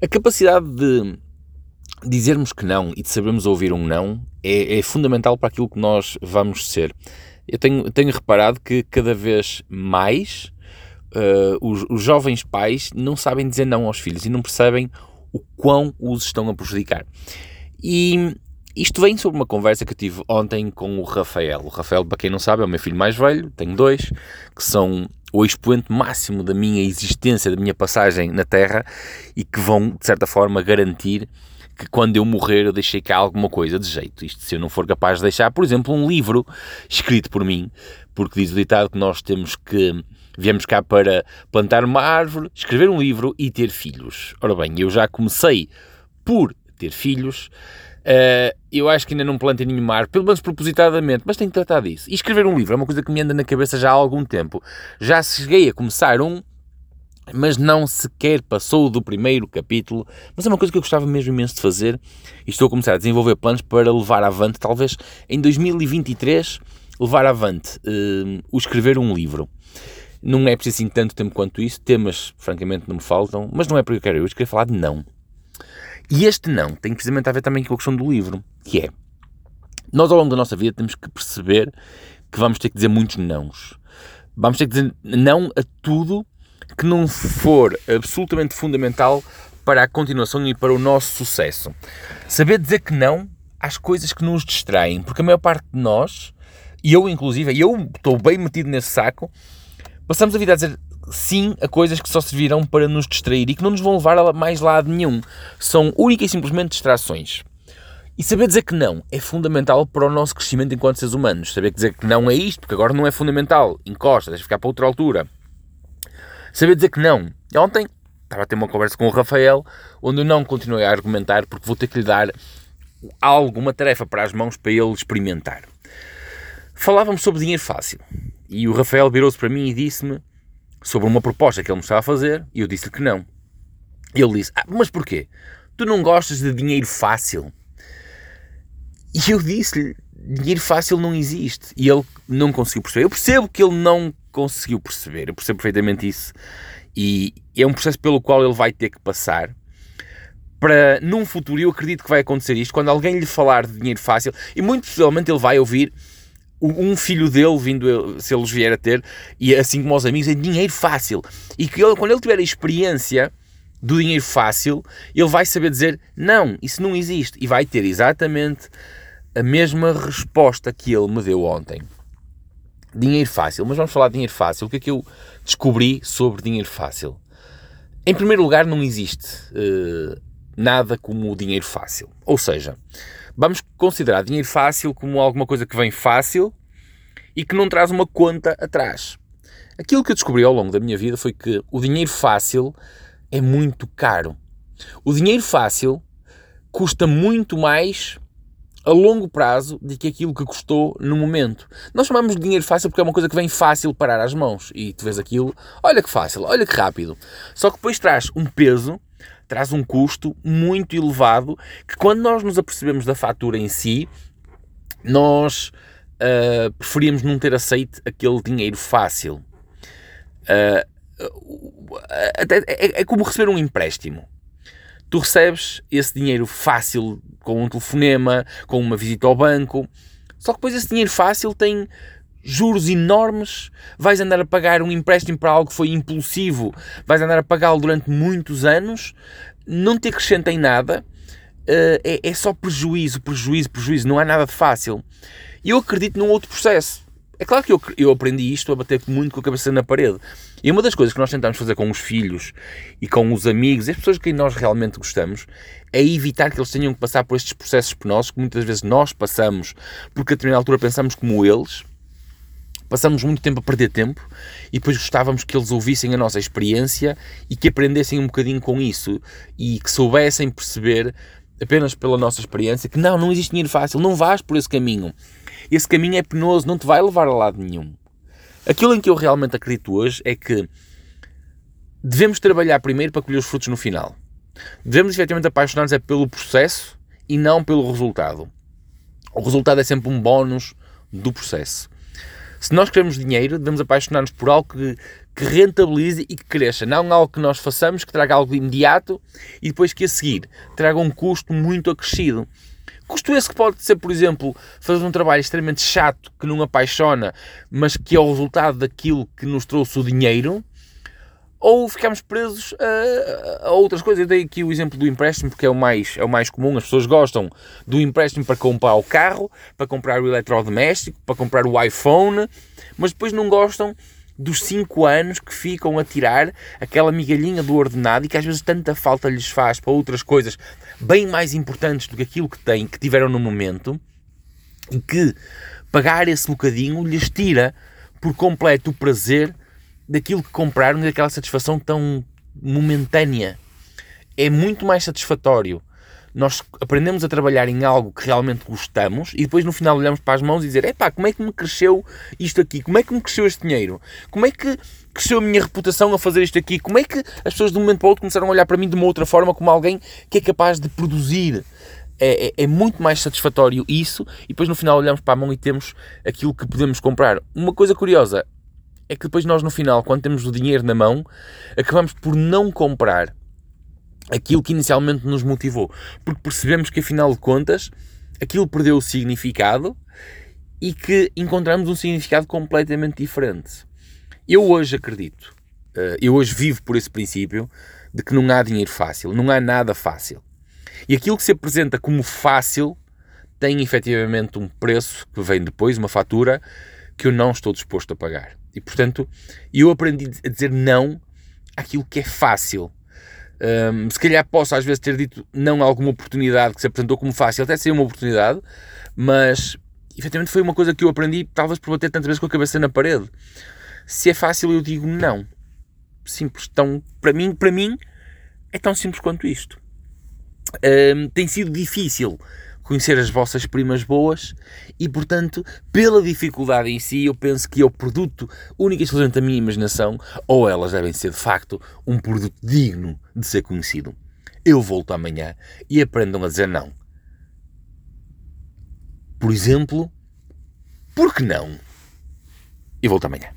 A capacidade de dizermos que não e de sabermos ouvir um não é, é fundamental para aquilo que nós vamos ser. Eu tenho, tenho reparado que cada vez mais uh, os, os jovens pais não sabem dizer não aos filhos e não percebem o quão os estão a prejudicar. E isto vem sobre uma conversa que eu tive ontem com o Rafael. O Rafael, para quem não sabe, é o meu filho mais velho, tenho dois, que são o expoente máximo da minha existência, da minha passagem na Terra e que vão, de certa forma, garantir que quando eu morrer eu deixei cá alguma coisa de jeito. Isto se eu não for capaz de deixar, por exemplo, um livro escrito por mim, porque diz o ditado que nós temos que viemos cá para plantar uma árvore, escrever um livro e ter filhos. Ora bem, eu já comecei por ter filhos. Uh, eu acho que ainda não plantei nenhuma árvore, pelo menos propositadamente, mas tenho que tratar disso. E escrever um livro é uma coisa que me anda na cabeça já há algum tempo. Já cheguei a começar um, mas não sequer passou do primeiro capítulo. Mas é uma coisa que eu gostava mesmo imenso de fazer e estou a começar a desenvolver planos para levar avante, talvez em 2023, levar avante uh, o escrever um livro. Não é preciso assim tanto tempo quanto isso, temas francamente não me faltam, mas não é porque eu quero, eu queria falar de não. E este não tem precisamente a ver também com a questão do livro, que é, nós ao longo da nossa vida temos que perceber que vamos ter que dizer muitos nãos. Vamos ter que dizer não a tudo que não for absolutamente fundamental para a continuação e para o nosso sucesso. Saber dizer que não às coisas que nos distraem, porque a maior parte de nós, e eu inclusive, eu estou bem metido nesse saco, passamos a vida a dizer sim a coisas que só servirão para nos distrair e que não nos vão levar a mais lado nenhum. São única e simplesmente distrações. E saber dizer que não é fundamental para o nosso crescimento enquanto seres humanos. Saber dizer que não é isto, porque agora não é fundamental. Encosta, deixa ficar para outra altura. Saber dizer que não. Ontem estava a ter uma conversa com o Rafael, onde eu não continuei a argumentar, porque vou ter que lhe dar alguma tarefa para as mãos para ele experimentar. Falávamos sobre dinheiro fácil. E o Rafael virou-se para mim e disse-me sobre uma proposta que ele me estava a fazer, e eu disse-lhe que não. E ele disse: ah, Mas porquê? Tu não gostas de dinheiro fácil? E eu disse-lhe: Dinheiro fácil não existe. E ele não conseguiu perceber. Eu percebo que ele não conseguiu perceber, eu percebo perfeitamente isso. E é um processo pelo qual ele vai ter que passar para, num futuro, eu acredito que vai acontecer isto, quando alguém lhe falar de dinheiro fácil, e muito possivelmente ele vai ouvir um filho dele vindo, se eles vier a ter, e assim como os amigos, é dinheiro fácil. E que ele, quando ele tiver a experiência do dinheiro fácil, ele vai saber dizer não, isso não existe. E vai ter exatamente a mesma resposta que ele me deu ontem. Dinheiro fácil, mas vamos falar de dinheiro fácil. O que é que eu descobri sobre dinheiro fácil? Em primeiro lugar, não existe uh, nada como o dinheiro fácil. Ou seja, vamos considerar dinheiro fácil como alguma coisa que vem fácil e que não traz uma conta atrás. Aquilo que eu descobri ao longo da minha vida foi que o dinheiro fácil é muito caro. O dinheiro fácil custa muito mais a longo prazo do que aquilo que custou no momento. Nós chamamos de dinheiro fácil porque é uma coisa que vem fácil parar às mãos. E tu vês aquilo, olha que fácil, olha que rápido. Só que depois traz um peso, traz um custo muito elevado que quando nós nos apercebemos da fatura em si, nós uh, preferíamos não ter aceito aquele dinheiro fácil. Uh, é, é como receber um empréstimo tu recebes esse dinheiro fácil com um telefonema, com uma visita ao banco. Só que depois esse dinheiro fácil tem juros enormes, vais andar a pagar um empréstimo para algo que foi impulsivo, vais andar a pagá-lo durante muitos anos, não te acrescenta em nada, uh, é, é, só prejuízo, prejuízo, prejuízo, não há nada de fácil. E eu acredito num outro processo. É claro que eu, eu aprendi isto a bater muito com a cabeça na parede. E uma das coisas que nós tentamos fazer com os filhos e com os amigos e as pessoas que nós realmente gostamos é evitar que eles tenham que passar por estes processos penosos que muitas vezes nós passamos porque a determinada altura pensamos como eles, passamos muito tempo a perder tempo e depois gostávamos que eles ouvissem a nossa experiência e que aprendessem um bocadinho com isso e que soubessem perceber apenas pela nossa experiência que não, não existe dinheiro fácil, não vais por esse caminho. Esse caminho é penoso, não te vai levar a lado nenhum. Aquilo em que eu realmente acredito hoje é que devemos trabalhar primeiro para colher os frutos no final. Devemos efetivamente apaixonar-nos é pelo processo e não pelo resultado. O resultado é sempre um bónus do processo. Se nós queremos dinheiro, devemos apaixonar-nos por algo que, que rentabilize e que cresça. Não algo que nós façamos, que traga algo imediato e depois que a seguir traga um custo muito acrescido. Custo esse que pode ser, por exemplo, fazer um trabalho extremamente chato, que não apaixona, mas que é o resultado daquilo que nos trouxe o dinheiro, ou ficamos presos a, a, outras coisas. Eu dei aqui o exemplo do empréstimo, porque é o, mais, é o mais comum. As pessoas gostam do empréstimo para comprar o carro, para comprar o eletrodoméstico, para comprar o iPhone, mas depois não gostam dos 5 anos que ficam a tirar aquela migalhinha do ordenado e que às vezes tanta falta lhes faz para outras coisas bem mais importantes do que aquilo que têm, que tiveram no momento, e que pagar esse bocadinho lhes tira por completo o prazer daquilo que compraram e daquela satisfação tão momentânea. É muito mais satisfatório nós aprendemos a trabalhar em algo que realmente gostamos e depois no final olhamos para as mãos e dizer: epá, como é que me cresceu isto aqui? Como é que me cresceu este dinheiro? Como é que cresceu a minha reputação a fazer isto aqui? Como é que as pessoas de um momento para o outro começaram a olhar para mim de uma outra forma, como alguém que é capaz de produzir? É, é, é, muito mais satisfatório isso, e depois no final olhamos para a mão e temos aquilo que podemos comprar. Uma coisa curiosa é que depois nós no final, quando temos o dinheiro na mão, acabamos por não comprar aquilo que inicialmente nos motivou, porque percebemos que afinal de contas aquilo perdeu o significado e que encontramos um significado completamente diferente. Eu hoje acredito, eh, eu hoje vivo por esse princípio de que não há dinheiro fácil, não há nada fácil. E aquilo que se apresenta como fácil tem efetivamente um preço que vem depois, uma fatura que eu não estou disposto a pagar. E portanto, eu aprendi a dizer não àquilo que é fácil um, se calhar posso às vezes ter dito não a alguma oportunidade que se apresentou como fácil, até ser uma oportunidade, mas efetivamente foi uma coisa que eu aprendi, talvez por bater tantas vezes com a cabeça na parede. Se é fácil, eu digo não. Simples. Então, para mim, para mim, é tão simples quanto isto. Um, tem sido difícil conhecer as vossas primas boas e, portanto, pela dificuldade em si, eu penso que é o produto único e exclusivamente da minha imaginação, ou elas devem ser de facto um produto digno de ser conhecido. Eu volto amanhã e aprendam a dizer não. Por exemplo, por que não? E volto amanhã.